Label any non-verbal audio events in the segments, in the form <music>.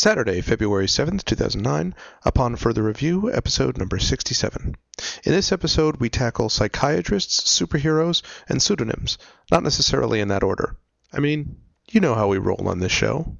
Saturday, February 7th, 2009, upon further review, episode number 67. In this episode, we tackle psychiatrists, superheroes, and pseudonyms, not necessarily in that order. I mean, you know how we roll on this show.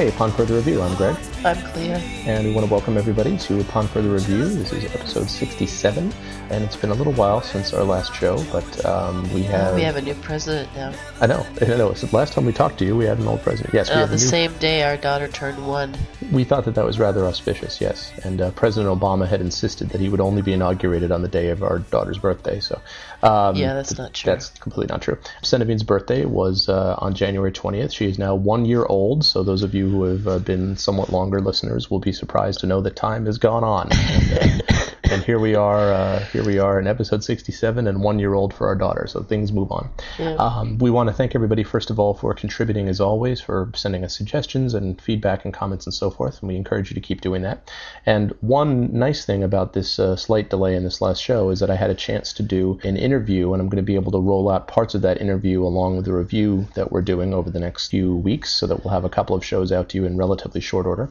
Hey, upon further review, I'm Greg, I'm Clea. and we want to welcome everybody to Upon Further Review. This is episode 67, and it's been a little while since our last show, but um, we have. We have a new president now. I know, <laughs> I know. So last time we talked to you, we had an old president. Yes, we Uh, have a the new. same day our daughter turned one. We thought that that was rather auspicious, yes. And uh, President Obama had insisted that he would only be inaugurated on the day of our daughter's birthday. So, um, Yeah, that's not true. That's completely not true. Senevine's birthday was uh, on January 20th. She is now one year old. So those of you who have uh, been somewhat longer listeners will be surprised to know that time has gone on. And, <laughs> uh, and here we are. Uh, here we are in episode 67, and one year old for our daughter. So things move on. Yeah. Um, we want to thank everybody first of all for contributing as always, for sending us suggestions and feedback and comments and so forth. And we encourage you to keep doing that. And one nice thing about this uh, slight delay in this last show is that I had a chance to do an interview, and I'm going to be able to roll out parts of that interview along with the review that we're doing over the next few weeks, so that we'll have a couple of shows out to you in relatively short order.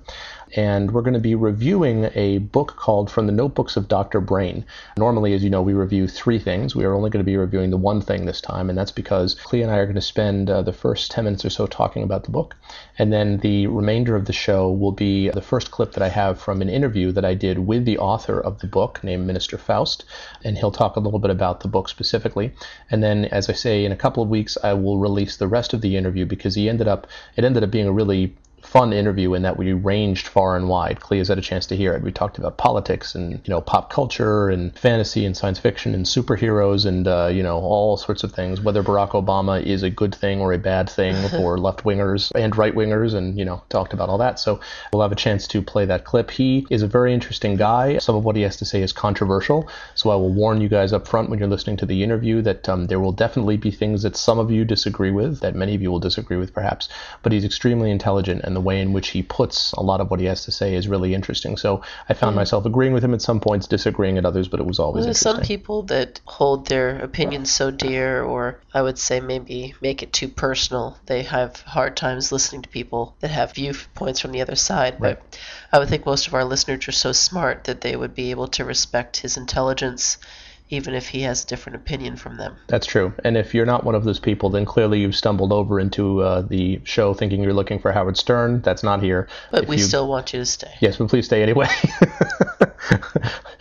And we're going to be reviewing a book called From the Notebooks of Dr. Brain. Normally, as you know, we review three things. We are only going to be reviewing the one thing this time, and that's because Clea and I are going to spend uh, the first 10 minutes or so talking about the book. And then the remainder of the show will be the first clip that I have from an interview that I did with the author of the book named Minister Faust. And he'll talk a little bit about the book specifically. And then, as I say, in a couple of weeks, I will release the rest of the interview because he ended up, it ended up being a really fun interview in that we ranged far and wide. Clea's had a chance to hear it. We talked about politics and you know pop culture and fantasy and science fiction and superheroes and uh, you know all sorts of things. Whether Barack Obama is a good thing or a bad thing <laughs> for left wingers and right wingers, and you know talked about all that. So we'll have a chance to play that clip. He is a very interesting guy. Some of what he has to say is controversial. So I will warn you guys up front when you're listening to the interview that um, there will definitely be things that some of you disagree with, that many of you will disagree with perhaps. But he's extremely intelligent, and the way in which he puts a lot of what he has to say is really interesting. So I found mm. myself agreeing with him at some points, disagreeing at others, but it was always There's interesting. some people that hold their opinions so dear, or I would say maybe make it too personal. They have hard times listening to people that have viewpoints from the other side. But I would think most of our listeners are so smart that they would be able to respect his intelligence, even if he has a different opinion from them. That's true. And if you're not one of those people, then clearly you've stumbled over into uh, the show thinking you're looking for Howard Stern. That's not here. But If we you- still want you to stay. Yes, but please stay anyway. <laughs>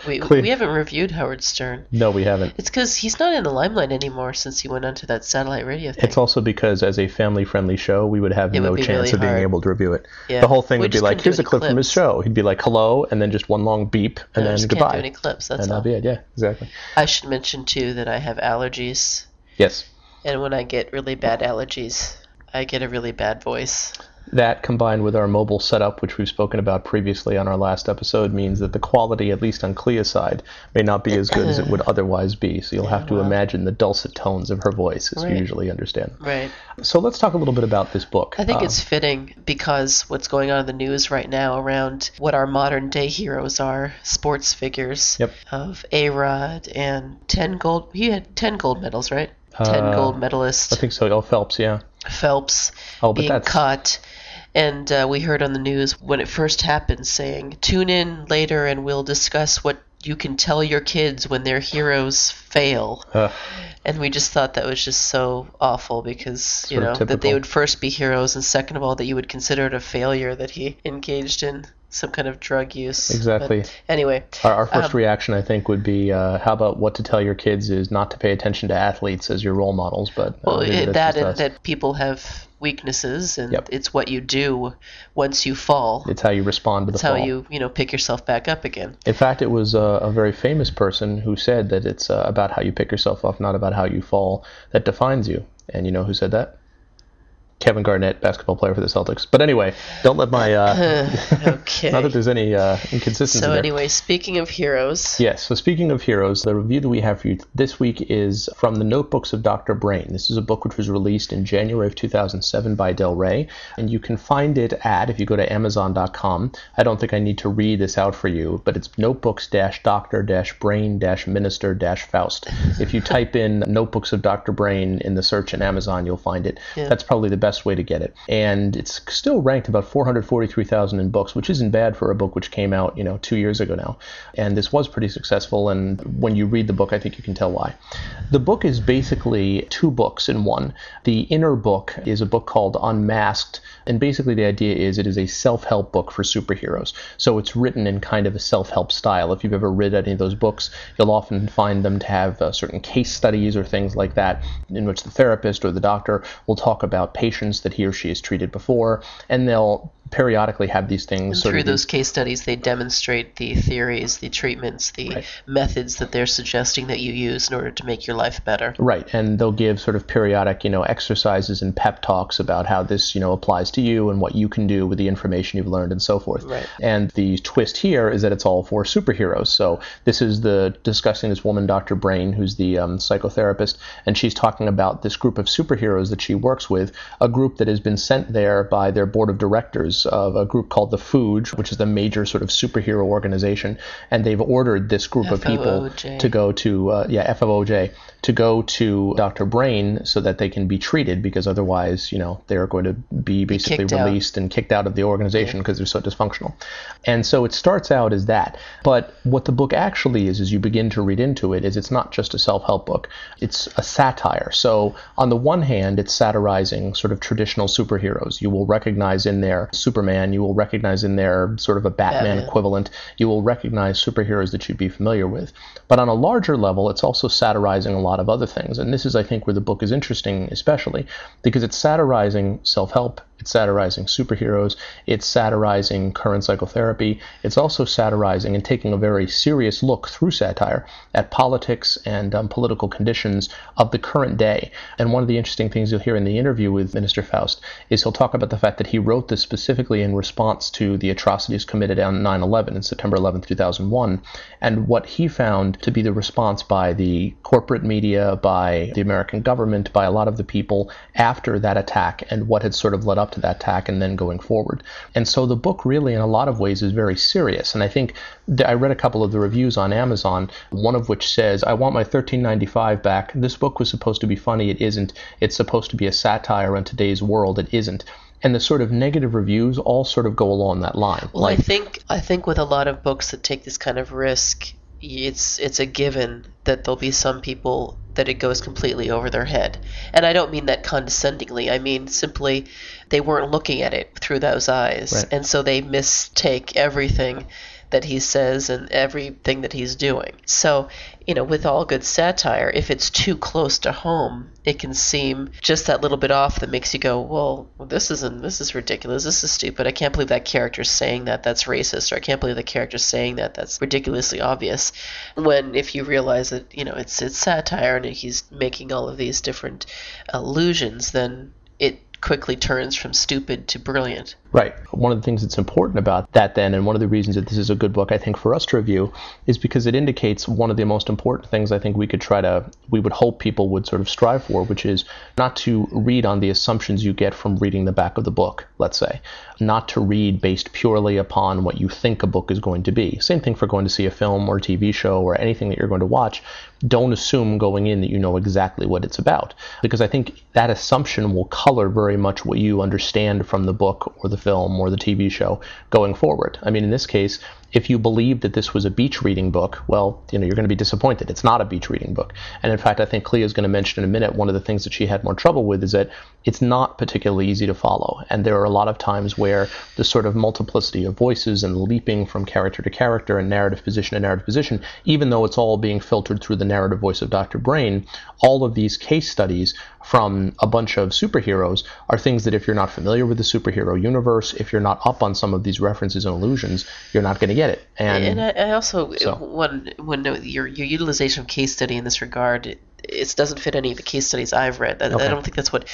We, we haven't reviewed Howard Stern. no, we haven't. It's because he's not in the limelight anymore since he went onto that satellite radio thing. It's also because as a family-friendly show, we would have It no would chance really of being hard. able to review it. Yeah. The whole thing We would be like, "Here's a clip from his show." He'd be like, "Hello," and then just one long beep, and I then just goodbye. can't do any clips. That's and all. that'll be it. Yeah, exactly. I should mention too that I have allergies, Yes. and when I get really bad allergies, I get a really bad voice. That combined with our mobile setup, which we've spoken about previously on our last episode, means that the quality, at least on Clea's side, may not be as good as it would otherwise be. So you'll have to well. imagine the dulcet tones of her voice, as you usually understand. Right. So let's talk a little bit about this book. I think Uh, it's fitting because what's going on in the news right now around what our modern day heroes are, sports figures Yep. of A Rod and ten gold. He had ten gold medals, right? Ten Uh, gold medalists. I think so. Oh, Phelps, yeah. Phelps Oh, but being that's- cut. And uh, we heard on the news when it first happened saying, tune in later and we'll discuss what you can tell your kids when their heroes fail. And we just thought that was just so awful because, you know, that they would first be heroes and second of all that you would consider it a failure that he engaged in some kind of drug use. Exactly. But anyway, Our, our first Um, reaction, I think, would be uh, how about what to tell your kids is not to pay attention to athletes as your role models, but uh, well, that us. that people have weaknesses and Yep. it's what you do once you fall. it's how you respond to the It's how you, you know, pick yourself back up again. In fact, it was uh, a very famous person who said that it's uh, about how you pick yourself up, not about how you fall, that defines you. And you know who said that? Kevin Garnett, basketball player for the Celtics. But anyway, don't let my uh, <laughs> <laughs> okay. not that there's any uh, inconsistency. so there. anyway, speaking of heroes, Yes, so speaking of heroes, the review that we have for you this week is from The Notebooks of Dr. Brain. This is a book which was released in January of 2007 by Del Rey, and you can find it at, if you go to Amazon.com, I don't think I need to read this out for you, but it's notebooks doctor brain minister Faust. If you type in Notebooks of Dr. Brain in the search in Amazon, you'll find it. Yeah. That's probably the best way to get it. And it's still ranked about 443,000 in books, which isn't bad for a book which came out, you know, two years ago now. And this was pretty successful, and when you read the book, I think you can tell why. The book is basically two books in one. The inner book is a book called Unmasked, and basically the idea is it is a self-help book for superheroes. So it's written in kind of a self-help style. If you've ever read any of those books, you'll often find them to have uh, certain case studies or things like that, in which the therapist or the doctor will talk about patients that he or she has treated before, and they'll periodically have these things through those case studies, they demonstrate the theories, the treatments, the Right. methods that they're suggesting that you use in order to make your life better. Right, and they'll give sort of periodic, you know, exercises and pep talks about how this, you know, applies to you and what you can do with the information you've learned and so forth. Right. And the twist here is that it's all for superheroes. So this is the discussing this woman, Dr. Brain, who's the um, psychotherapist, and she's talking about this group of superheroes that she works with, a group that has been sent there by their board of directors of a group called the FOOJ, which is the major sort of superhero organization, and they've ordered this group of people to go to uh, yeah FOOJ to go to Dr. Brain so that they can be treated because otherwise you know they're going to be basically out. released and kicked out of the organization because they're so dysfunctional. And so it starts out as that. But what the book actually is, as you begin to read into it, is it's not just a self-help book. It's a satire. So on the one hand, it's satirizing sort of traditional superheroes. You will recognize in there Superman. You will recognize in there sort of a Batman, Batman. equivalent. You will recognize superheroes that you'd be familiar with. But on a larger level, it's also satirizing a lot of other things. And this is, I think, where the book is interesting, especially because it's satirizing self-help. It's satirizing superheroes. It's satirizing current psychotherapy. It's also satirizing and taking a very serious look through satire at politics and um, political conditions of the current day. And one of the interesting things you'll hear in the interview with Minister Faust is he'll talk about the fact that he wrote this specifically in response to the atrocities committed on 9 11 in September 11, 2001, and what he found to be the response by the corporate media, by the American government, by a lot of the people after that attack, and what had sort of led up to that attack and then going forward. And so the book really, in a lot of ways, is very serious. And I think th- I read a couple of the reviews on Amazon, one of which says, I want my 1395 back. This book was supposed to be funny. It isn't. It's supposed to be a satire on today's world. It isn't. And the sort of negative reviews all sort of go along that line. Well, I think I think with a lot of books that take this kind of risk, it's it's a given that there'll be some people that it goes completely over their head. And I don't mean that condescendingly. I mean simply they weren't looking at it through those eyes, Right. and so they mistake everything that he says and everything that he's doing. So, you know, with all good satire, if it's too close to home, it can seem just that little bit off that makes you go, "Well, this isn't this is ridiculous. This is stupid. I can't believe that character's saying that. That's racist." Or I can't believe the character's saying that. That's ridiculously obvious. When if you realize that, you know, it's it's satire and he's making all of these different uh, allusions, then it quickly turns from stupid to brilliant. Right. One of the things that's important about that, then, and one of the reasons that this is a good book, I think, for us to review, is because it indicates one of the most important things I think we could try to, we would hope people would sort of strive for, which is not to read on the assumptions you get from reading the back of the book, let's say. Not to read based purely upon what you think a book is going to be. Same thing for going to see a film or TV show or anything that you're going to watch. Don't assume going in that you know exactly what it's about, because I think that assumption will color very much what you understand from the book or the film or the TV show going forward. I mean, in this case, if you believe that this was a beach reading book, well, you know, you're going to be disappointed. It's not a beach reading book. And in fact, I think Clea is going to mention in a minute one of the things that she had more trouble with is that it's not particularly easy to follow. And there are a lot of times where the sort of multiplicity of voices and leaping from character to character and narrative position to narrative position, even though it's all being filtered through the narrative voice of Dr. Brain, all of these case studies from a bunch of superheroes are things that if you're not familiar with the superhero universe, if you're not up on some of these references and allusions, you're not going to get it. And, And I, I also so. when when no- your your utilization of case study in this regard, it, it doesn't fit any of the case studies I've read. I, Okay. I don't think that's what.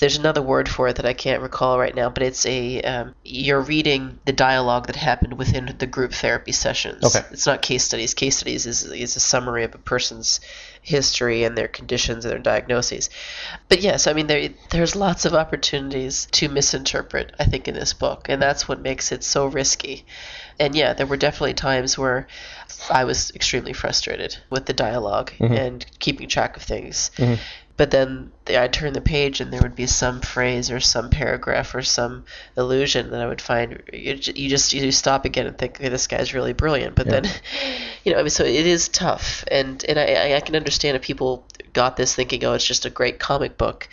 There's another word for it that I can't recall right now, but it's a um, you're reading the dialogue that happened within the group therapy sessions. Okay. It's not case studies. Case studies is is a summary of a person's history and their conditions and their diagnoses. But yes, I mean there there's lots of opportunities to misinterpret. I think in this book, and that's what makes it so risky. And yeah, there were definitely times where I was extremely frustrated with the dialog mm-hmm. and keeping track of things. Mm-hmm. But then I'd turn the page and there would be some phrase or some paragraph or some illusion that I would find you, you just you stop again and think okay, this guy's really brilliant. But then, you know, I mean, so it is tough, and and I, I- I can understand if people got this thinking, oh, it's just a great comic book,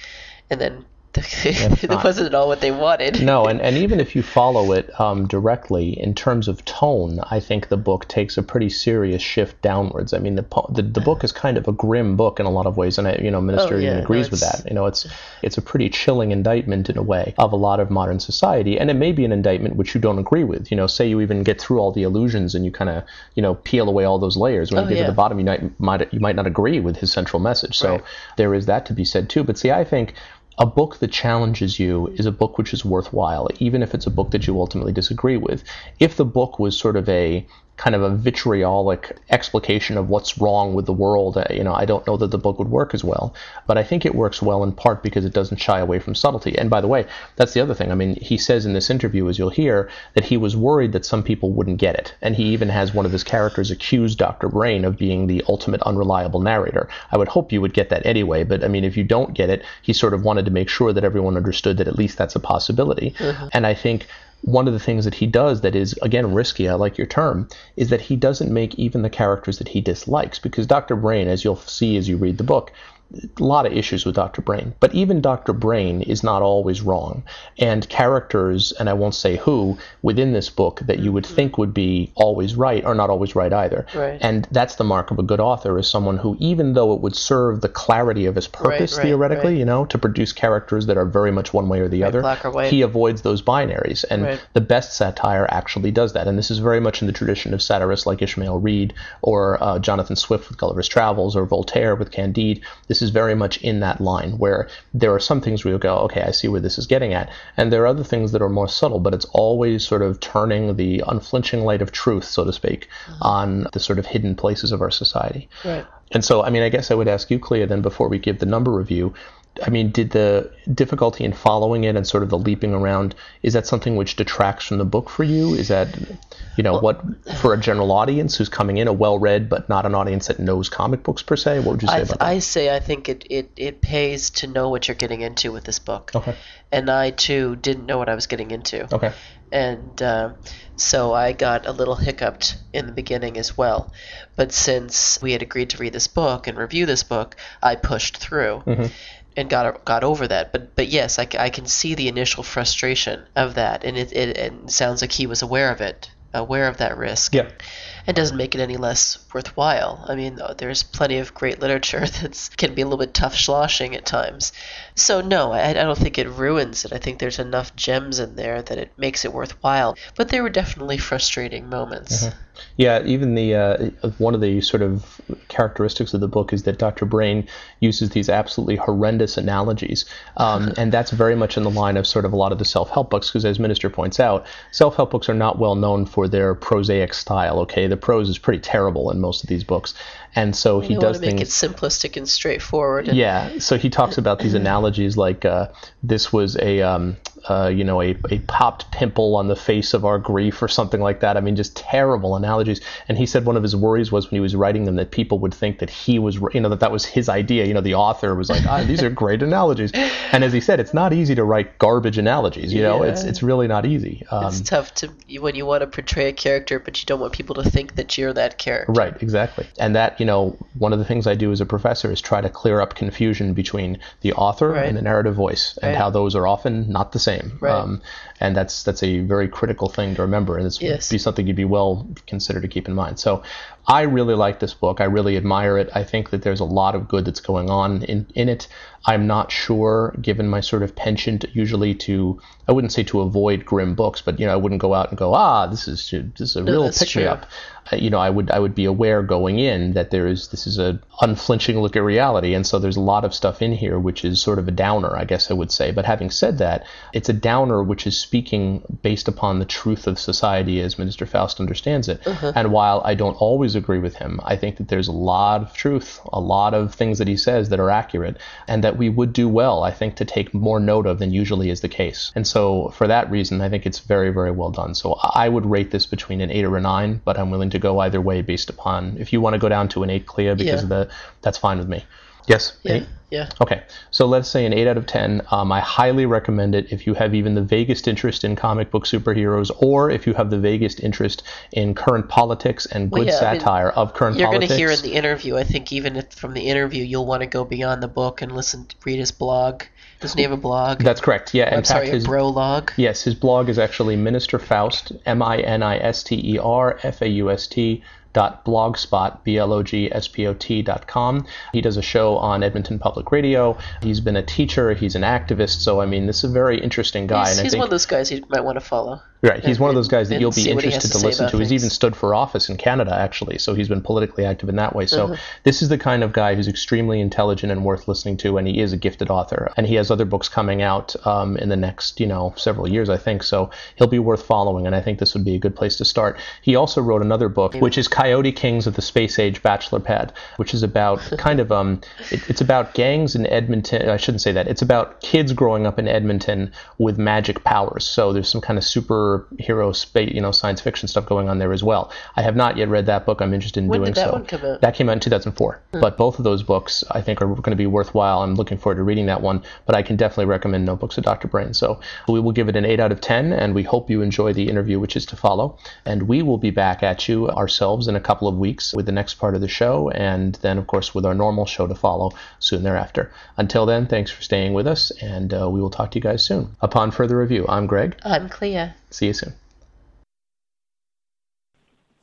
and then <laughs> <laughs> it wasn't at all what they wanted. No, and, <laughs> and even if you follow it um, directly in terms of tone, I think the book takes a pretty serious shift downwards. I mean, the po- the, the book is kind of a grim book in a lot of ways, and I, you know, Minister Oh, yeah, even no, agrees with that. You know, it's it's a pretty chilling indictment in a way of a lot of modern society, and it may be an indictment which you don't agree with. You know, say you even get through all the illusions and you kind of you know peel away all those layers. When Oh, you get yeah. to the bottom, you might might you might not agree with his central message. So Right. there is that to be said too. But see, I think a book that challenges you is a book which is worthwhile, even if it's a book that you ultimately disagree with. If the book was sort of a kind of a vitriolic explication of what's wrong with the world, uh, you know, I don't know that the book would work as well. But I think it works well in part because it doesn't shy away from subtlety. And by the way, that's the other thing. I mean, he says in this interview, as you'll hear, that he was worried that some people wouldn't get it. And he even has one of his characters accuse Dr. Brain of being the ultimate unreliable narrator. I would hope you would get that anyway, but I mean, if you don't get it, he sort of wanted to make sure that everyone understood that at least that's a possibility. And I think one of the things that he does that is again risky i like your term is that he doesn't make even the characters that he dislikes. Because dr brain as you'll see as you read the book a lot of issues with Dr. Brain, but even Dr. Brain is not always wrong. And characters, and I won't say who, within this book that you would think would be always right are not always right either. Right. And that's the mark of a good author is someone who, even though it would serve the clarity of his purpose right, theoretically, right. you know, to produce characters that are very much one way or the other, or he avoids those binaries. And the best satire actually does that. And this is very much in the tradition of satirists like Ishmael Reed or uh, Jonathan Swift with Gulliver's Travels or Voltaire with Candide. This is very much in that line where there are some things where you go, okay, I see where this is getting at. And there are other things that are more subtle, but it's always sort of turning the unflinching light of truth, so to speak, mm-hmm. on the sort of hidden places of our society. Right. And so, I mean, I guess I would ask you, Clea, then before we give the number review, I mean, did the difficulty in following it and sort of the leaping around, is that something which detracts from the book for you? Is that, you know, what, for a general audience who's coming in, a well read, but not an audience that knows comic books per se? What would you say I, about that? I say I think it, it, it pays to know what you're getting into with this book. Okay. And I too didn't know what I was getting into. Okay. And uh, so I got a little hiccuped in the beginning as well. But since we had agreed to read this book and review this book, I pushed through. Mm-hmm. And got got over that, but but yes, I can see the initial frustration of that, and it, it, it sounds like he was aware of it, aware of that risk. Yeah. It doesn't make it any less worthwhile. I mean, uh, there's plenty of great literature <laughs> that can be a little bit tough sloshing at times. So, no, I, I don't think it ruins it. I think there's enough gems in there that it makes it worthwhile. But there were definitely frustrating moments. Yeah, even the uh, one of the sort of characteristics of the book is that Dr. Brain uses these absolutely horrendous analogies, um, <laughs> and that's very much in the line of sort of a lot of the self-help books. Because as Minister points out, self-help books are not well known for their prosaic style. Okay, the prose is pretty terrible in most of these books, and so he you want does to make things. it simplistic and straightforward. And Yeah, so he talks about these <laughs> analogies like uh, this was a um, uh, you know a, a popped pimple on the face of our grief or something like that. I mean, just terrible analogies. And he said one of his worries was when he was writing them that people would think that he was you know that that was his idea. You know, the author was like, ah, these are great <laughs> analogies. And as he said, it's not easy to write garbage analogies. You know, Yeah. it's it's really not easy. Um, It's tough to when you want to portray a character, but you don't want people to think that you're that character. Right, exactly. And that, you know, one of the things I do as a professor is try to clear up confusion between the author Right. and the narrative voice and Right. how those are often not the same. Right. Um, and that's that's a very critical thing to remember, and it's Yes. be something you'd be well considered to keep in mind. So, I really like this book. I really admire it. I think that there's a lot of good that's going on in in it. I'm not sure, given my sort of penchant usually to, I wouldn't say to avoid grim books, but you know, I wouldn't go out and go, ah, this is this is a real that's pick me up. Uh, you know, I would I would be aware going in that there is this is a unflinching look at reality, and so there's a lot of stuff in here which is sort of a downer, I guess I would say. But having said that, it's a downer which is speaking based upon the truth of society as Minister Faust understands it. And while I don't always agree with him, I think that there's a lot of truth, a lot of things that he says that are accurate, and that we would do well, I think, to take more note of than usually is the case. And so for that reason, I think it's very, very well done. So I would rate this between an eight or a nine, but I'm willing to go either way based upon if you want to go down to an eight, clear because Yeah. of the that's fine with me. Yes. Yeah, Eight? yeah. Okay, so let's say an 8 out of 10. Um, I highly recommend it if you have even the vaguest interest in comic book superheroes or if you have the vaguest interest in current politics and Well, good yeah, I mean, satire of current politics. You're going to hear in the interview. I think even if from the interview, you'll want to go beyond the book and listen, read his blog. Doesn't he have a blog? That's correct, yeah. In I'm fact, sorry, his, a brolog. Yes, his blog is actually Minister Faust, M I N I S T E R F A U S T dot blogspot b l o g s p o t dot com. He does a show on Edmonton Public Radio. He's been a teacher. He's an activist. So I mean, this is a very interesting guy. He's, and I he's think one of those guys you might want to follow. Right, he's one of those guys that you'll be see what he interested to to listen to. He's even stood for office in Canada, actually, so he's been politically active in that way. So Uh-huh. this is the kind of guy who's extremely intelligent and worth listening to, and he is a gifted author. And he has other books coming out um, in the next, you know, several years, I think. So he'll be worth following, and I think this would be a good place to start. He also wrote another book, which is Coyote Kings of the Space Age Bachelor Pad, which is about <laughs> kind of um, it, it's about gangs in Edmonton. I shouldn't say that. It's about kids growing up in Edmonton with magic powers. So there's some kind of superhero space, you know, science fiction stuff going on there as well. I have not yet read that book. I'm interested in When doing did that so. one come out? That came out in 2004. But both of those books, I think, are going to be worthwhile. I'm looking forward to reading that one. But I can definitely recommend Notebooks of Dr. Brain. So we will give it an 8 out of 10, and we hope you enjoy the interview, which is to follow. And we will be back at you ourselves in a couple of weeks with the next part of the show, and then, of course, with our normal show to follow soon thereafter. Until then, thanks for staying with us, and uh, we will talk to you guys soon. Upon further review, I'm Greg. I'm Clea. See you soon.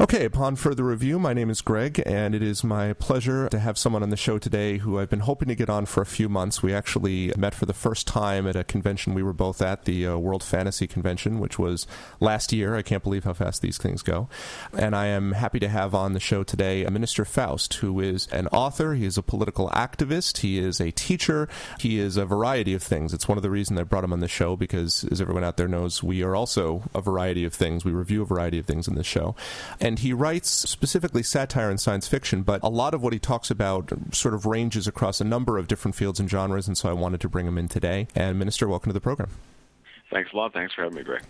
Okay, upon further review, my name is Greg, and it is my pleasure to have someone on the show today who I've been hoping to get on for a few months. We actually met for the first time at a convention we were both at, the uh, World Fantasy Convention, which was last year. I can't believe how fast these things go. And I am happy to have on the show today a Minister Faust, who is an author, he is a political activist, he is a teacher, he is a variety of things. It's one of the reasons I brought him on the show because, as everyone out there knows, we are also a variety of things. We review a variety of things in this show. He writes specifically satire and science fiction, but a lot of what he talks about sort of ranges across a number of different fields and genres, and so I wanted to bring him in today. And Minister, welcome to the program. Thanks a lot. Thanks for having me, Greg.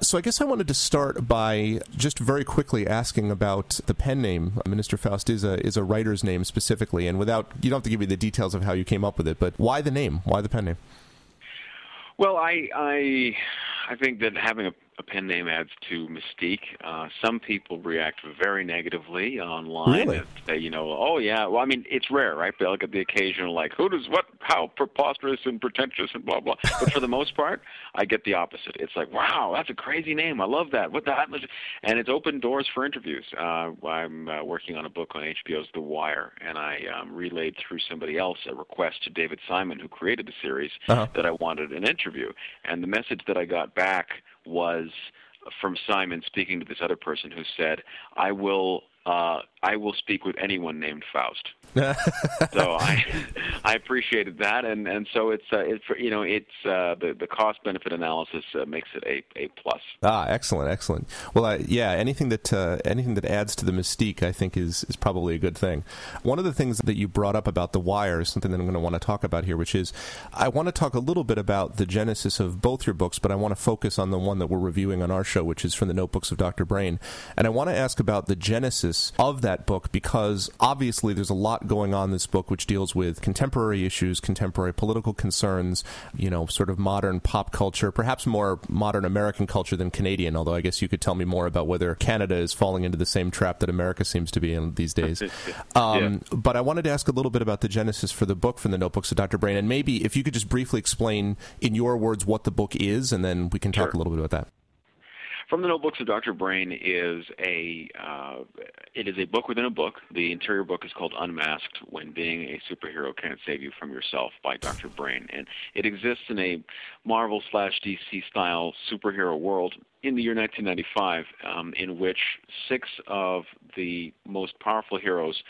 So I guess I wanted to start by just very quickly asking about the pen name. Minister Faust is a is a writer's name specifically, and without you don't have to give me the details of how you came up with it, but why the name? Why the pen name? Well, I I I think that having a pen name adds to mystique. Uh, some people react very negatively online. Really? Say, you know, oh yeah. Well, I mean, it's rare, right? They'll get the occasional like, who does what? How preposterous and pretentious and blah blah. But for the most part, I get the opposite. It's like, wow, that's a crazy name. I love that. What the? Hell? And it's opened doors for interviews. Uh, I'm uh, working on a book on HBO's The Wire, and I um, relayed through somebody else a request to David Simon, who created the series, Uh-huh. that I wanted an interview. And the message that I got back was from Simon speaking to this other person who said, "I will." Uh, I will speak with anyone named Faust. <laughs> so I, I appreciated that, and and so it's uh, it's you know it's uh, the the cost benefit analysis uh, makes it a a plus. Ah, excellent, excellent. Well, I, yeah, anything that uh, anything that adds to the mystique, I think, is is probably a good thing. One of the things that you brought up about the wire is something that I'm going to want to talk about here, which is I want to talk a little bit about the genesis of both your books, but I want to focus on the one that we're reviewing on our show, which is from the Notebooks of Dr. Brain, and I want to ask about the genesis of that book because obviously there's a lot going on in this book which deals with contemporary issues, contemporary political concerns, you know, sort of modern pop culture, perhaps more modern American culture than Canadian, although I guess you could tell me more about whether Canada is falling into the same trap that America seems to be in these days. Um, yeah. But I wanted to ask a little bit about the genesis for the book from the notebooks of Dr. Brain, and maybe if you could just briefly explain in your words what the book is, and then we can talk sure. a little bit about that. From the Notebooks of Dr. Brain is a uh, it is a book within a book. The interior book is called Unmasked: When Being a Superhero Can't Save You from Yourself by Dr. Brain, and it exists in a Marvel slash DC style superhero world in the year 1995, um, in which six of the most powerful heroes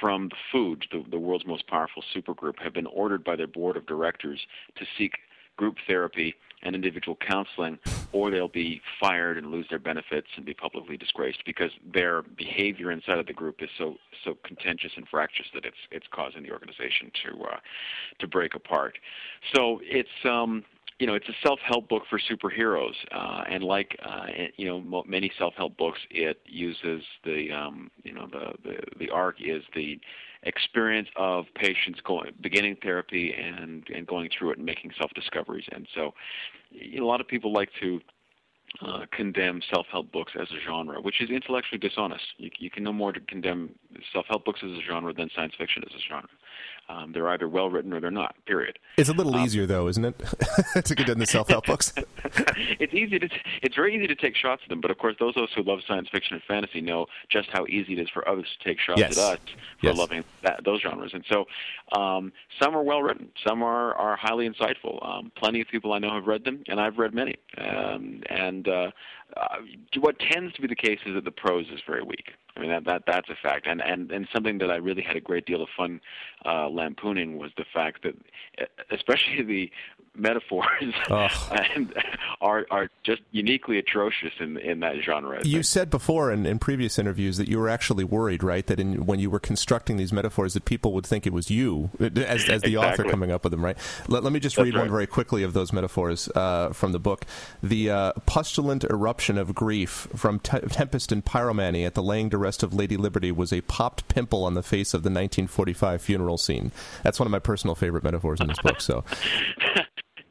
from the FOOJ, the, the world's most powerful supergroup, have been ordered by their board of directors to seek group therapy and individual counseling, or they'll be fired and lose their benefits and be publicly disgraced because their behavior inside of the group is so so contentious and fractious that it's it's causing the organization to uh, to break apart. So it's um, you know, it's a self-help book for superheroes, uh, and like uh, you know, many self-help books, it uses the um, you know the, the the arc is the experience of patients going beginning therapy and and going through it and making self discoveries. And so, you know, a lot of people like to uh, condemn self-help books as a genre, which is intellectually dishonest. You, you can no more condemn self-help books as a genre than science fiction as a genre. Um, they're either well written or they're not. Period. It's a little um, easier though, isn't it, <laughs> to condemn the self-help books? <laughs> it's easy to. T- it's very easy to take shots at them, but of course, those of us who love science fiction and fantasy know just how easy it is for others to take shots yes. at us for yes. loving that, those genres. And so, um, some are well written, some are are highly insightful. Um, plenty of people I know have read them, and I've read many. Um, and uh, uh, what tends to be the case is that the prose is very weak. I mean that that that's a fact, and and and something that I really had a great deal of fun uh, lampooning was the fact that, especially the metaphors, <laughs> and are are just uniquely atrocious in in that genre. You said before in, in previous interviews that you were actually worried, right? That in, when you were constructing these metaphors, that people would think it was you as as the exactly. author coming up with them, right? Let, let me just that's read right. one very quickly of those metaphors uh, from the book. The uh, pustulant eruption of grief from te- tempest and pyromany at the laying to rest of Lady Liberty was a popped pimple on the face of the 1945 funeral scene. That's one of my personal favorite metaphors in this book. So. <laughs>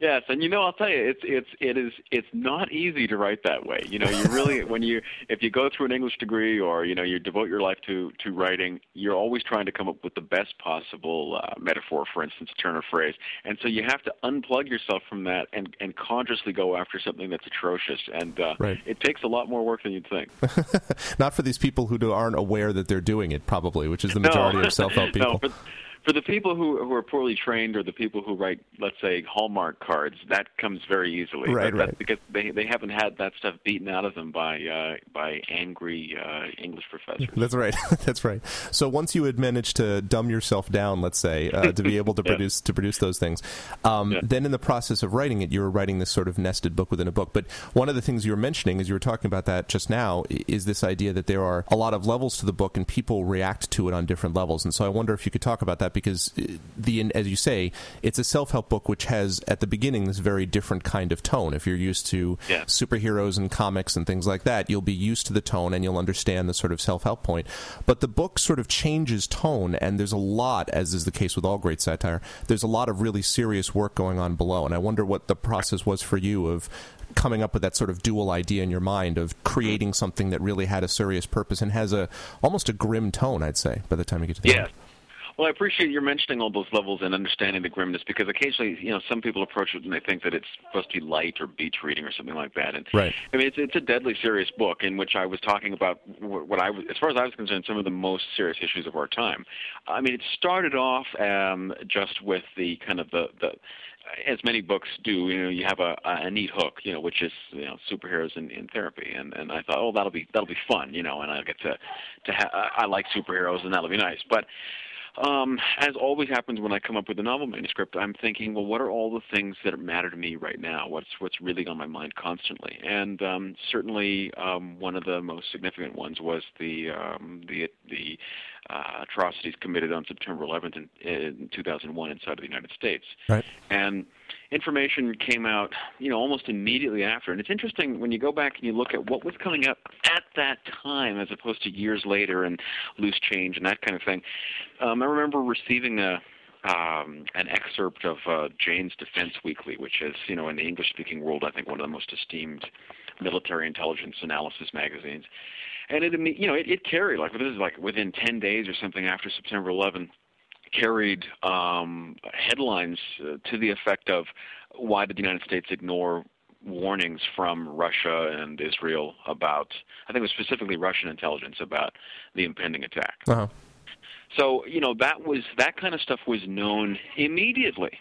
Yes, and you know I'll tell you it's it's it is it's not easy to write that way. You know, you really <laughs> when you if you go through an English degree or you know you devote your life to to writing, you're always trying to come up with the best possible uh, metaphor, for instance, turn of phrase, and so you have to unplug yourself from that and and consciously go after something that's atrocious, and uh, right. it takes a lot more work than you'd think. <laughs> not for these people who aren't aware that they're doing it, probably, which is the majority <laughs> no. of self-help people. no, for the people who who are poorly trained or the people who write, let's say, Hallmark cards, that comes very easily. Right, right. That's because they they haven't had that stuff beaten out of them by uh, by angry uh, English professors. That's right. <laughs> That's right. So once you had managed to dumb yourself down, let's say, uh, to be able to <laughs> Yeah. produce to produce those things, um, Yeah. then in the process of writing it, you were writing this sort of nested book within a book. But one of the things you were mentioning, as you were talking about that just now, is this idea that there are a lot of levels to the book and people react to it on different levels. And so I wonder if you could talk about that because uh, the as you say, it's a self help book which has at the beginning this very different kind of tone. If you're used to Yeah. superheroes and comics and things like that, you'll be used to the tone and you'll understand the sort of self help point. But the book sort of changes tone, and there's a lot, as is the case with all great satire, there's a lot of really serious work going on below. And I wonder what the process was for you of coming up with that sort of dual idea in your mind of creating something that really had a serious purpose and has a almost a grim tone, I'd say, by the time you get to the Yes. end. Well, I appreciate your mentioning all those levels and understanding the grimness because occasionally, you know, some people approach it and they think that it's supposed to be light or beach reading or something like that. And Right. I mean, it's it's a deadly serious book in which I was talking about what I was, as far as I was concerned, some of the most serious issues of our time. I mean, it started off um, just with the kind of the the as many books do, you know, you have a, a neat hook, you know, which is you know superheroes in, in therapy, and and I thought, oh, that'll be that'll be fun, you know, and I'll get to to ha- I like superheroes, and that'll be nice. But um, as always happens when I come up with a novel manuscript, I'm thinking, well, what are all the things that matter to me right now? What's what's really on my mind constantly? And um, certainly, um, one of the most significant ones was the um, the the uh, atrocities committed on September 11th in, in 2001 inside of the United States. Right. And information came out, you know, almost immediately after. And it's interesting when you go back and you look at what was coming up at that time, as opposed to years later and loose change and that kind of thing. Um, I remember receiving a um, an excerpt of uh, Jane's Defense Weekly, which is, you know, in the English-speaking world, I think one of the most esteemed military intelligence analysis magazines. And it, you know, it, it carried like this is like within 10 days or something after September 11 carried um, headlines uh, to the effect of why did the United States ignore warnings from Russia and Israel about, I think it was specifically Russian intelligence about the impending attack. Uh-huh. So you know that was that kind of stuff was known immediately.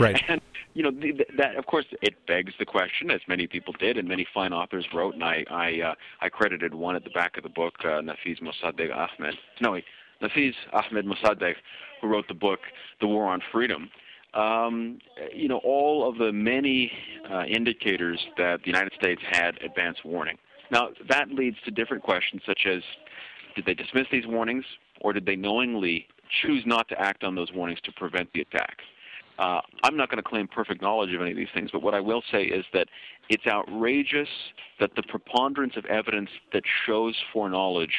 Right. <laughs> And you know the, the, that of course it begs the question, as many people did, and many fine authors wrote, and I I uh, I credited one at the back of the book, uh, Nafeez Mosaddeq Ahmed. No, Nafeez Ahmed Mosaddeq, who wrote the book The War on Freedom. Um, you know all of the many uh, indicators that the United States had advance warning. Now that leads to different questions, such as did they dismiss these warnings, or did they knowingly choose not to act on those warnings to prevent the attack? Uh, I'm not going to claim perfect knowledge of any of these things, but what I will say is that it's outrageous that the preponderance of evidence that shows foreknowledge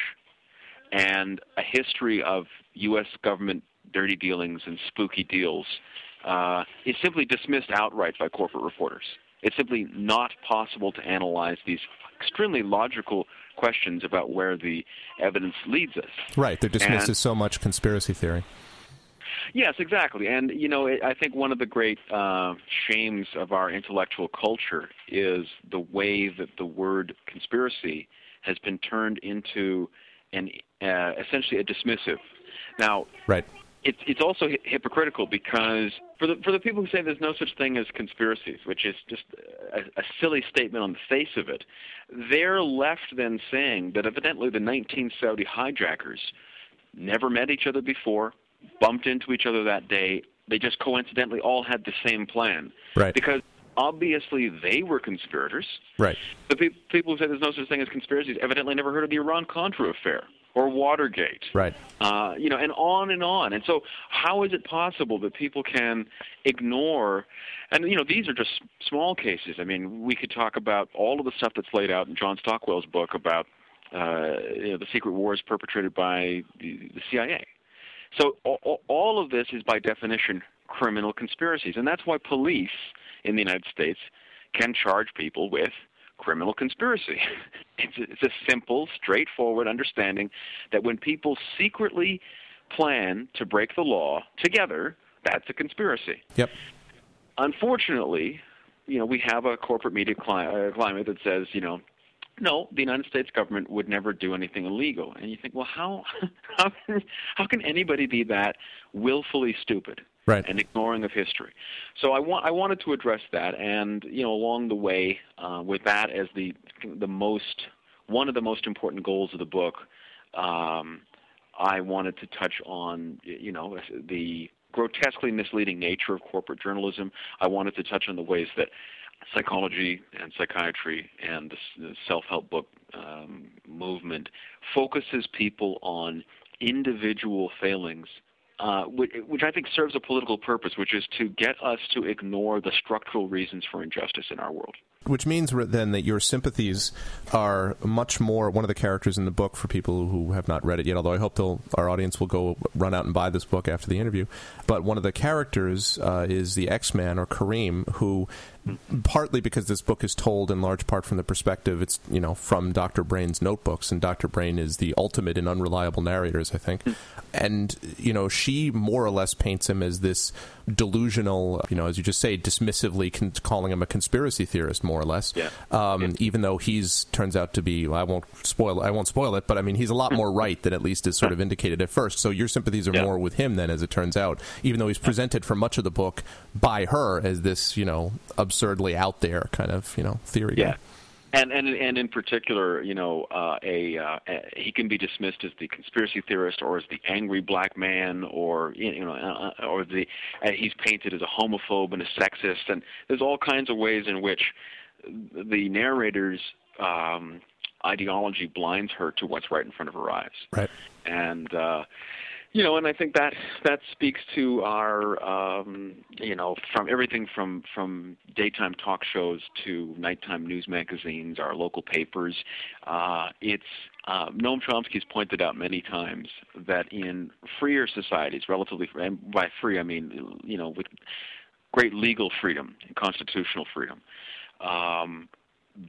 and a history of U.S. government dirty dealings and spooky deals uh, is simply dismissed outright by corporate reporters. It's simply not possible to analyze these extremely logical questions about where the evidence leads us. Right, they're dismissed And- as so much conspiracy theory. Yes, exactly. And you know, I think one of the great uh, shames of our intellectual culture is the way that the word conspiracy has been turned into an uh, essentially a dismissive. Now, Right. it's it's also hy- hypocritical because for the for the people who say there's no such thing as conspiracies, which is just a, a silly statement on the face of it, they're left then saying that evidently the 19 Saudi hijackers never met each other before, bumped into each other that day. They just coincidentally all had the same plan Right. because obviously they were conspirators. Right. The pe- people who say there's no such thing as conspiracies evidently never heard of the Iran Contra affair or Watergate Right. uh, you know, and on and on. And so, how is it possible that people can ignore? And you know, these are just small cases. I mean, we could talk about all of the stuff that's laid out in John Stockwell's book about uh, you know, the secret wars perpetrated by the, the CIA. So all, all of this is by definition criminal conspiracies, and that's why police in the United States can charge people with criminal conspiracy. <laughs> It's, it's a simple, straightforward understanding that when people secretly plan to break the law together, that's a conspiracy. Yep. Unfortunately, you know, we have a corporate media cli- uh, climate that says, you know, no, the United States government would never do anything illegal. And you think, well, how <laughs> how can, how can anybody be that willfully stupid? Right. and ignoring of history. So I want I wanted to address that, and you know along the way uh, with that as the the most one of the most important goals of the book, um, I wanted to touch on you know the grotesquely misleading nature of corporate journalism. I wanted to touch on the ways that psychology and psychiatry and the, the self-help book um, movement focuses people on individual failings uh, which, which I think serves a political purpose, which is to get us to ignore the structural reasons for injustice in our world. Which means then that your sympathies are much more one of the characters in the book for people who have not read it yet. Although I hope our audience will go run out and buy this book after the interview. But one of the characters uh, is the X Man or Kareem, who partly because this book is told in large part from the perspective it's you know from Dr. Brain's notebooks, and Dr. Brain is the ultimate in unreliable narrators, I think. And you know she more or less paints him as this delusional, you know, as you just say, dismissively con- calling him a conspiracy theorist, more or less. Yeah. Um, Even though he's turns out to be, well, I won't spoil, I won't spoil it, but I mean, he's a lot more right than at least is sort of indicated at first. So your sympathies are Yeah. more with him then, as it turns out, even though he's presented for much of the book by her as this, you know, absurdly out there kind of, you know, theory. guy. Yeah. And and and in particular, you know, uh, a, uh, a he can be dismissed as the conspiracy theorist, or as the angry black man, or you know, uh, or the uh, he's painted as a homophobe and a sexist, and there's all kinds of ways in which the narrator's um, ideology blinds her to what's right in front of her eyes. Right. and uh, you know, and I think that that speaks to our, um, you know, from everything from from daytime talk shows to nighttime news magazines, our local papers. Uh, it's uh, Noam Chomsky's pointed out many times that in freer societies, relatively, and by free I mean, you know, with great legal freedom and constitutional freedom, um,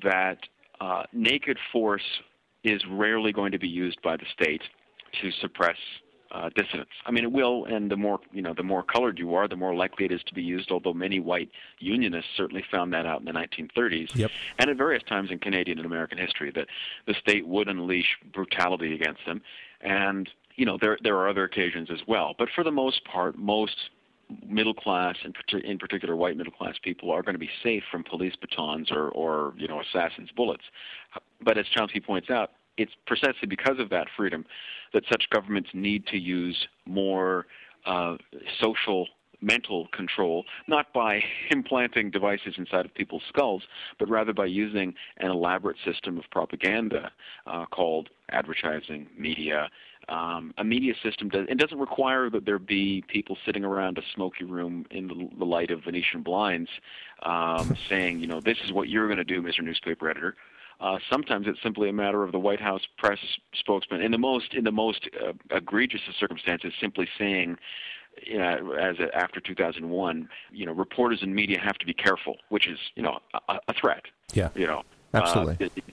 that uh, naked force is rarely going to be used by the state to suppress uh, dissidents. I mean, it will, and the more you know, the more colored you are, the more likely it is to be used. Although many white unionists certainly found that out in the 1930s, Yep. and at various times in Canadian and American history, that the state would unleash brutality against them. And you know, there there are other occasions as well. But for the most part, most middle class and in particular white middle class people are going to be safe from police batons or or you know assassins bullets but as Chomsky points out it's precisely because of that freedom that such governments need to use more uh, social mental control, not by <laughs> implanting devices inside of people's skulls, but rather by using an elaborate system of propaganda uh, called advertising, media. Um, a media system does, it doesn't require that there be people sitting around a smoky room in the, the light of Venetian blinds um, saying, you know, this is what you're going to do, Mr. Newspaper Editor. Uh, sometimes it's simply a matter of the White House press spokesman, in the most in the most uh, egregious of circumstances, simply saying, you know, as a, after 2001, you know, reporters and media have to be careful, which is you know a, a threat. Yeah. You know. Absolutely. Uh, it-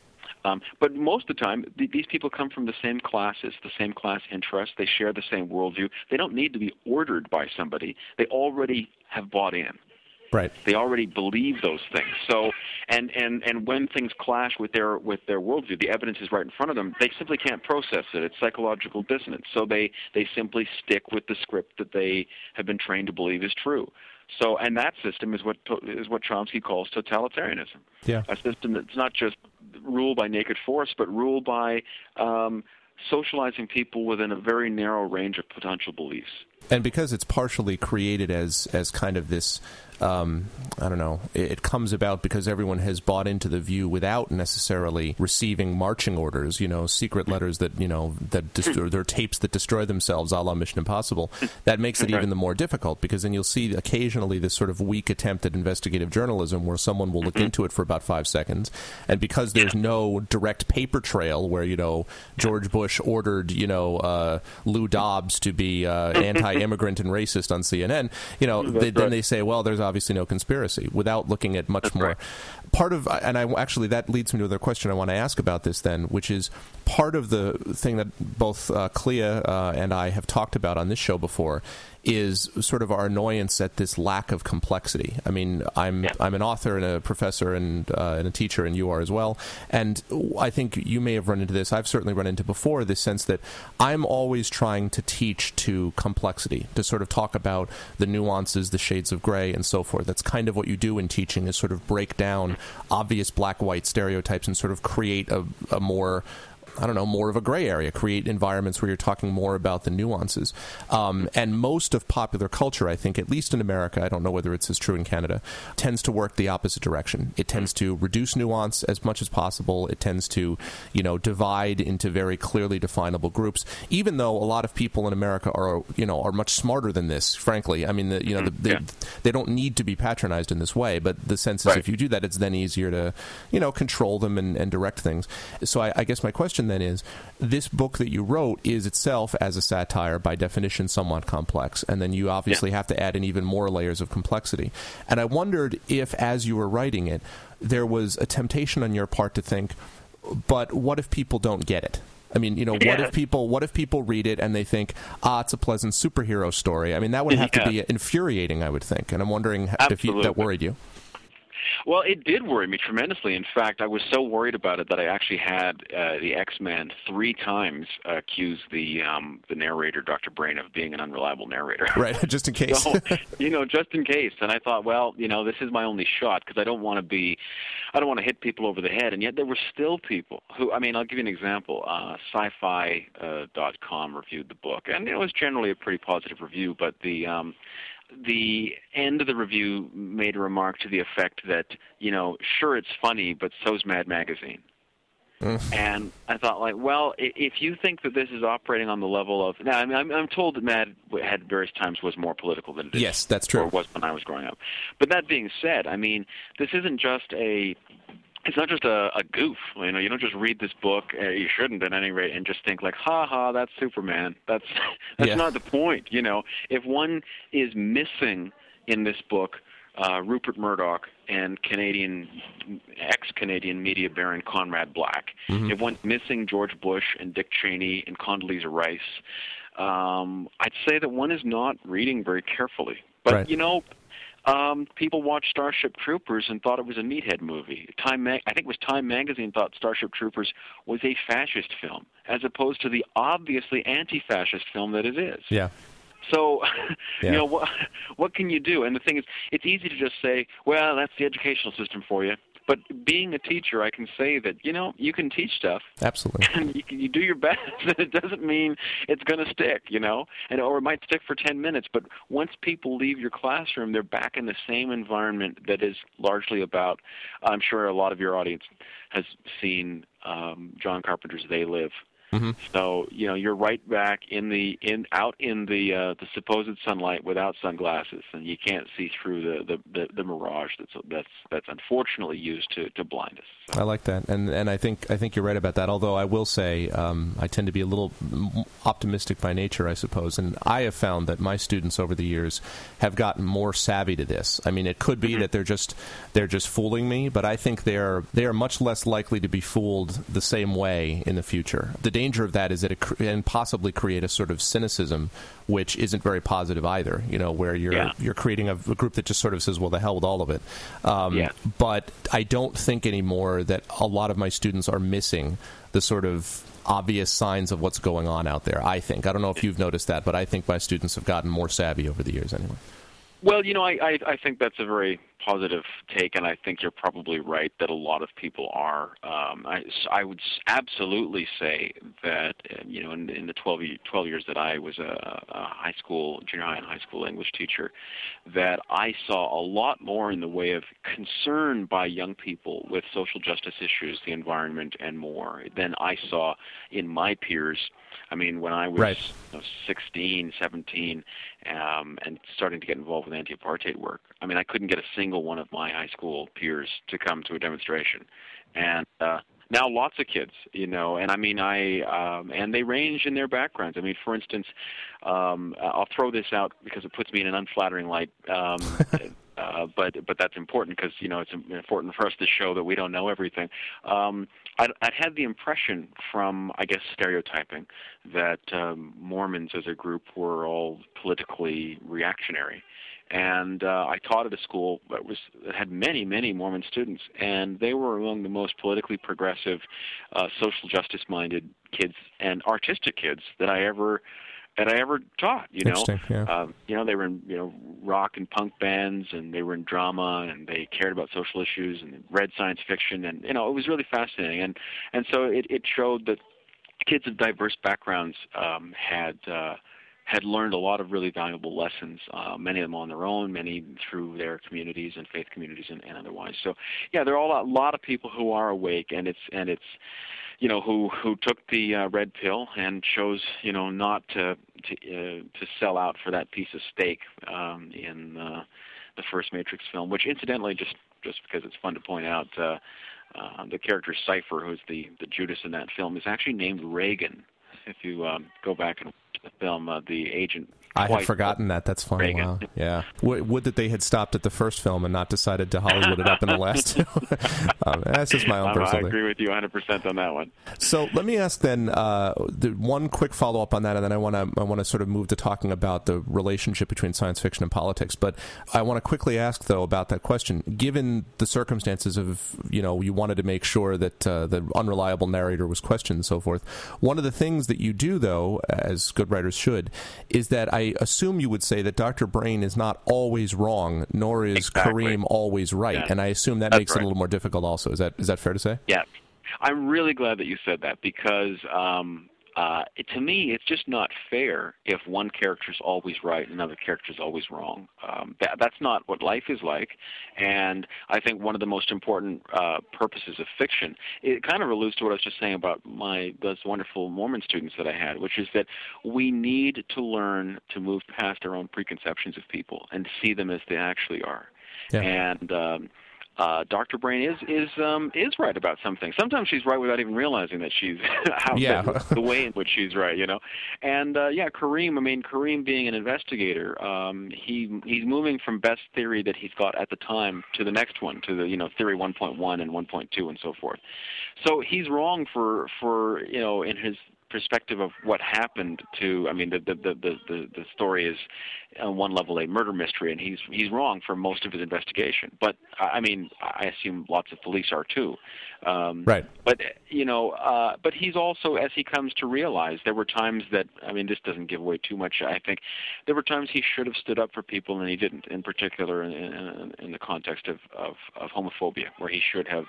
um, but most of the time, th- these people come from the same classes, the same class interests. They share the same worldview. They don't need to be ordered by somebody. They already have bought in. Right. They already believe those things. So, and and and when things clash with their with their worldview, the evidence is right in front of them. They simply can't process it. It's psychological dissonance. So they they simply stick with the script that they have been trained to believe is true. So, and that system is what is what Chomsky calls totalitarianism. Yeah. A system that's not just ruled by naked force, but ruled by um, socializing people within a very narrow range of potential beliefs. And because it's partially created as as kind of this um, I don't know it, it comes about because everyone has bought into the view without necessarily receiving marching orders you know secret letters that you know that destroy, there are tapes that destroy themselves a la Mission Impossible. That makes it even the more difficult because then you'll see occasionally this sort of weak attempt at investigative journalism where someone will look into it for about five seconds. And because there's no direct paper trail where you know George Bush ordered you know uh, Lou Dobbs to be uh, anti-immigrant <laughs> and racist on CNN you know they, then they say well there's obviously no conspiracy without looking at much That's more right. part of and I actually that leads me to another question I want to ask about this then, which is part of the thing that both uh, Clea uh, and I have talked about on this show before is sort of our annoyance at this lack of complexity. I mean, I'm Yeah. I'm an author and a professor and uh, and a teacher, and you are as well. And I think you may have run into this. I've certainly run into before this sense that I'm always trying to teach to complexity, to sort of talk about the nuances, the shades of gray, and so forth. That's kind of what you do in teaching is sort of break down obvious black white stereotypes and sort of create a, a more I don't know, more of a gray area, create environments where you're talking more about the nuances. Um, and most of popular culture, I think, at least in America, I don't know whether it's as true in Canada, tends to work the opposite direction. It tends to reduce nuance as much as possible. It tends to, you know, divide into very clearly definable groups. Even though a lot of people in America are, you know, are much smarter than this. Frankly, I mean, the, you know, the, they, yeah. they don't need to be patronized in this way. But the sense is, Right. if you do that, it's then easier to, you know, control them and, and direct things. So I, I guess my question then is, this book that you wrote is itself, as a satire, by definition, somewhat complex, and then you obviously have to add in even more layers of complexity. And I wondered if, as you were writing it, there was a temptation on your part to think, but what if people don't get it? I mean, you know, what if people what if people read it and they think, ah, it's a pleasant superhero story? I mean, that would have Yeah. to be infuriating, I would think. And I'm wondering if you, that worried you. Well, it did worry me tremendously. In fact, I was so worried about it that I actually had uh, the X-Men three times uh, accuse the um, the narrator, Dr. Brain, of being an unreliable narrator. <laughs> Right, just in case. <laughs> So, you know, just in case. And I thought, well, you know, this is my only shot because I don't want to be, I don't want to hit people over the head. And yet there were still people who, I mean, I'll give you an example. Uh, Sci-Fi uh, dot com reviewed the book, and it was generally a pretty positive review. But the um, the end of the review made a remark to the effect that, you know, sure it's funny, but so's Mad Magazine. And I thought, like, well, if you think that this is operating on the level of now, I mean, I'm, I'm told that Mad had various times was more political than it is. Yes, that's true. Or was when I was growing up. But that being said, I mean, this isn't just a it's not just a, a goof. You know, you don't just read this book. Uh, you shouldn't, at any rate, and just think like, "Ha ha, that's Superman." That's <laughs> that's Yeah. not the point. You know, if one is missing in this book uh, Rupert Murdoch and Canadian ex-Canadian media baron Conrad Black, if one's missing George Bush and Dick Cheney and Condoleezza Rice, um, I'd say that one is not reading very carefully. But Right. you know, um, people watched Starship Troopers and thought it was a meathead movie. Time, Mag- I think it was Time Magazine thought Starship Troopers was a fascist film, as opposed to the obviously anti-fascist film that it is. Yeah. So, <laughs> Yeah. you know, what what can you do? And the thing is, it's easy to just say, "Well, that's the educational system for you." But being a teacher, I can say that you know you can teach stuff, Absolutely. and <laughs> you, can, you do your best. <laughs> And it doesn't mean it's going to stick, you know, and or it might stick for ten minutes. But once people leave your classroom, they're back in the same environment that is largely about. I'm sure a lot of your audience has seen um, John Carpenter's "They Live." So you know you're right back in the in out in the uh, the supposed sunlight without sunglasses, and you can't see through the the, the, the mirage that's that's that's unfortunately used to, to blind us. I like that, and and I think I think you're right about that. Although I will say um, I tend to be a little optimistic by nature, I suppose, and I have found that my students over the years have gotten more savvy to this. I mean, it could be that they're just they're just fooling me, but I think they're they are much less likely to be fooled the same way in the future. The danger of that is that it can possibly create a sort of cynicism, which isn't very positive either. You know, where you're Yeah. you're creating a, a group that just sort of says, "Well, the hell with all of it." Um, Yeah. but I don't think anymore that a lot of my students are missing the sort of obvious signs of what's going on out there. I think I don't know if you've noticed that, but I think my students have gotten more savvy over the years. Anyway, Well, you know, I, I I think that's a very positive take, and I think you're probably right that a lot of people are. Um, I I would absolutely say that uh, you know in, in the 12, 12 years that I was a, a high school, junior high and high school English teacher, that I saw a lot more in the way of concern by young people with social justice issues, the environment, and more than I saw in my peers. I mean, when I was Right. you know, 16, 17, um, and starting to get involved with anti-apartheid work. I mean, I couldn't get a single one of my high school peers to come to a demonstration, and uh, now lots of kids, you know. And I mean, I um, and they range in their backgrounds. I mean, for instance, um, I'll throw this out because it puts me in an unflattering light. Um, <laughs> Uh, but but that's important because you know it's important for us to show that we don't know everything. Um, I'd, I'd had the impression from I guess stereotyping that um, Mormons as a group were all politically reactionary, and uh, I taught at a school that was that had many many Mormon students, and they were among the most politically progressive, uh, social justice minded kids and artistic kids that I ever that I ever taught. You know, yeah. um, you know they were in you know rock and punk bands, and they were in drama, and they cared about social issues, and read science fiction, and you know it was really fascinating, and and so it it showed that kids of diverse backgrounds um, had. Uh, had learned a lot of really valuable lessons, uh, many of them on their own, many through their communities and faith communities and, and otherwise. So, yeah, there are a lot, lot of people who are awake, and it's and it's you know who who took the uh, red pill and chose you know not to to uh, to sell out for that piece of steak um, in uh, the first Matrix film, which incidentally just just because it's fun to point out. Uh, uh, the character Cypher, who's the the Judas in that film, is actually named Reagan. If you um, go back and the film, uh, the agent. I had forgotten that. That's funny. Reagan. Wow. Yeah. Would, would that they had stopped at the first film and not decided to Hollywood it up in the last two. <laughs> <laughs> um, that's just my own Um, I personal thing. agree with you 100% on that one. So let me ask then uh, the one quick follow up on that, and then I want to I want to sort of move to talking about the relationship between science fiction and politics. But I want to quickly ask though about that question. Given the circumstances of you know you wanted to make sure that uh, the unreliable narrator was questioned and so forth. One of the things that you do though, as good writers should, is that I assume you would say that Dr. Brain is not always wrong, nor is Exactly. Kareem always right, Yeah. and I assume that That's makes it a little more difficult. Also, is that is that fair to say? Yeah, I'm really glad that you said that because um, uh, to me, it's just not fair if one character is always right and another character is always wrong. Um, that, that's not what life is like. And I think one of the most important uh, purposes of fiction, it kind of alludes to what I was just saying about my those wonderful Mormon students that I had, which is that we need to learn to move past our own preconceptions of people and see them as they actually are. Yeah. And um, uh, Dr. Brain is is um, is right about something. Sometimes she's right without even realizing that she's <laughs> how Yeah. <laughs> the way in which she's right, you know. And uh, yeah, Kareem. I mean, Kareem being an investigator, um, he he's moving from best theory that he's got at the time to the next one, to the you know theory 1.1 and 1.2 and so forth. So he's wrong for for you know in his perspective of what happened to I mean the the the the, the, story is on one level a murder mystery and he's he's wrong for most of his investigation but I I mean I assume lots of police are too um Right. but you know uh but he's also as he comes to realize there were times that I mean this doesn't give away too much I think there were times he should have stood up for people and he didn't in particular in in, in the context of, of of homophobia where he should have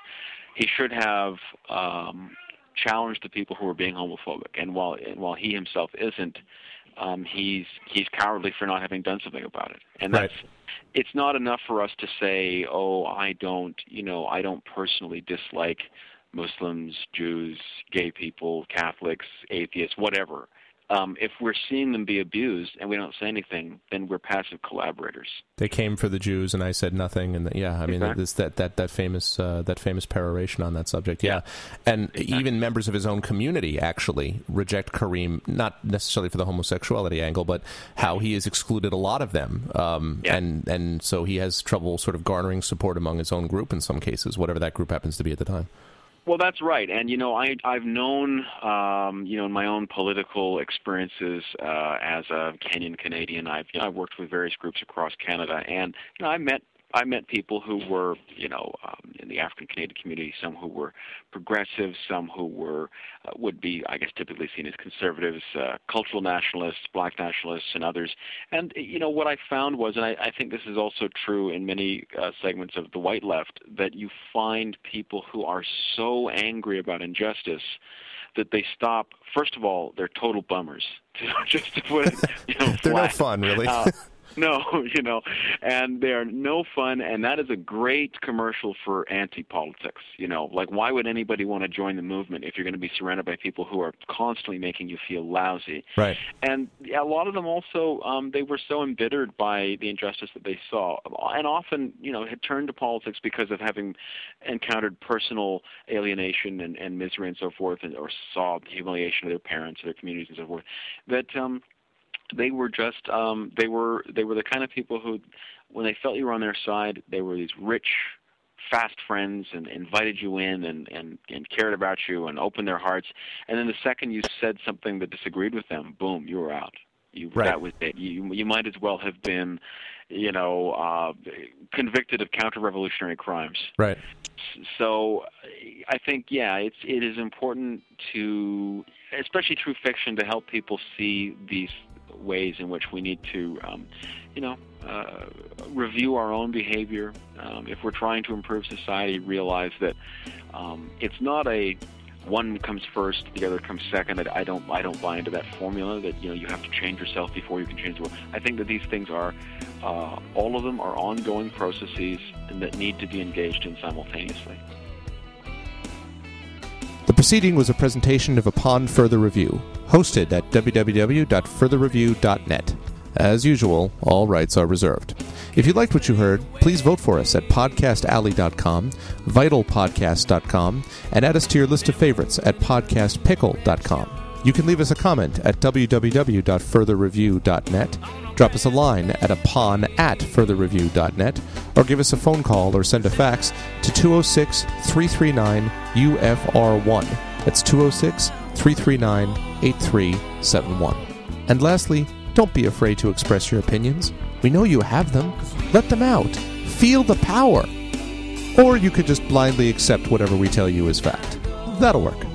he should have um challenge the people who are being homophobic. And while and while he himself isn't, um, he's he's cowardly for not having done something about it. And Right. that's it's not enough for us to say, oh, I don't, you know, I don't personally dislike Muslims, Jews, gay people, Catholics, atheists, whatever. Um, if we're seeing them be abused and we don't say anything, then we're passive collaborators. They came for the Jews, and I said nothing. And yeah, I mean Exactly. this that that that famous uh, that famous peroration on that subject. Yeah, and even members of his own community actually reject Kareem, not necessarily for the homosexuality angle, but how he has excluded a lot of them. Um, Yeah. And and so he has trouble sort of garnering support among his own group in some cases, whatever that group happens to be at the time. Well, that's right, and you know, I I've known, um, you know, in my own political experiences uh, as a Kenyan Canadian, I've you know, I've worked with various groups across Canada, and you know, I met I met people who were, you know, um, in the African Canadian community, some who were progressive, some who were uh, would be, I guess, typically seen as conservatives, uh, cultural nationalists, black nationalists, and others. And you know, what I found was, and I, I think this is also true in many uh, segments of the white left, that you find people who are so angry about injustice that they stop. First of all, they're total bummers. <laughs> Just to put it, you know, <laughs> They're no fun, really. <laughs> No, you know, and they are no fun, and that is a great commercial for anti-politics. You know, like why would anybody want to join the movement if you're going to be surrounded by people who are constantly making you feel lousy? Right. And yeah, a lot of them also, um, they were so embittered by the injustice that they saw, and often, you know, had turned to politics because of having encountered personal alienation and, and misery and so forth, and, or saw the humiliation of their parents, or their communities, and so forth. That um, they were just um they were they were the kind of people who when they felt you were on their side they were these rich fast friends and invited you in and and and cared about you and opened their hearts and then the second you said something that disagreed with them boom you were out you Right. that was it you you might as well have been you know uh convicted of counter revolutionary crimes Right. so I think yeah, it's it is important to, especially through fiction, to help people see these ways in which we need to, um, you know, uh, review our own behavior. Um, if we're trying to improve society, realize that um, it's not a one comes first, the other comes second. I don't I don't buy into that formula that you know you have to change yourself before you can change the world. I think that these things are uh, all of them are ongoing processes and that need to be engaged in simultaneously. The proceeding was a presentation of Upon Further Review, hosted at www.furtherreview.net. As usual, all rights are reserved. If you liked what you heard, please vote for us at podcastalley.com, vitalpodcast.com, and add us to your list of favorites at podcastpickle.com. You can leave us a comment at www.furtherreview.net, drop us a line at upon at furtherreview.net, or give us a phone call or send a fax to 206 339 UFR1. That's 206 339 8371. And lastly, don't be afraid to express your opinions. We know you have them. Let them out. Feel the power. Or you could just blindly accept whatever we tell you is fact. That'll work.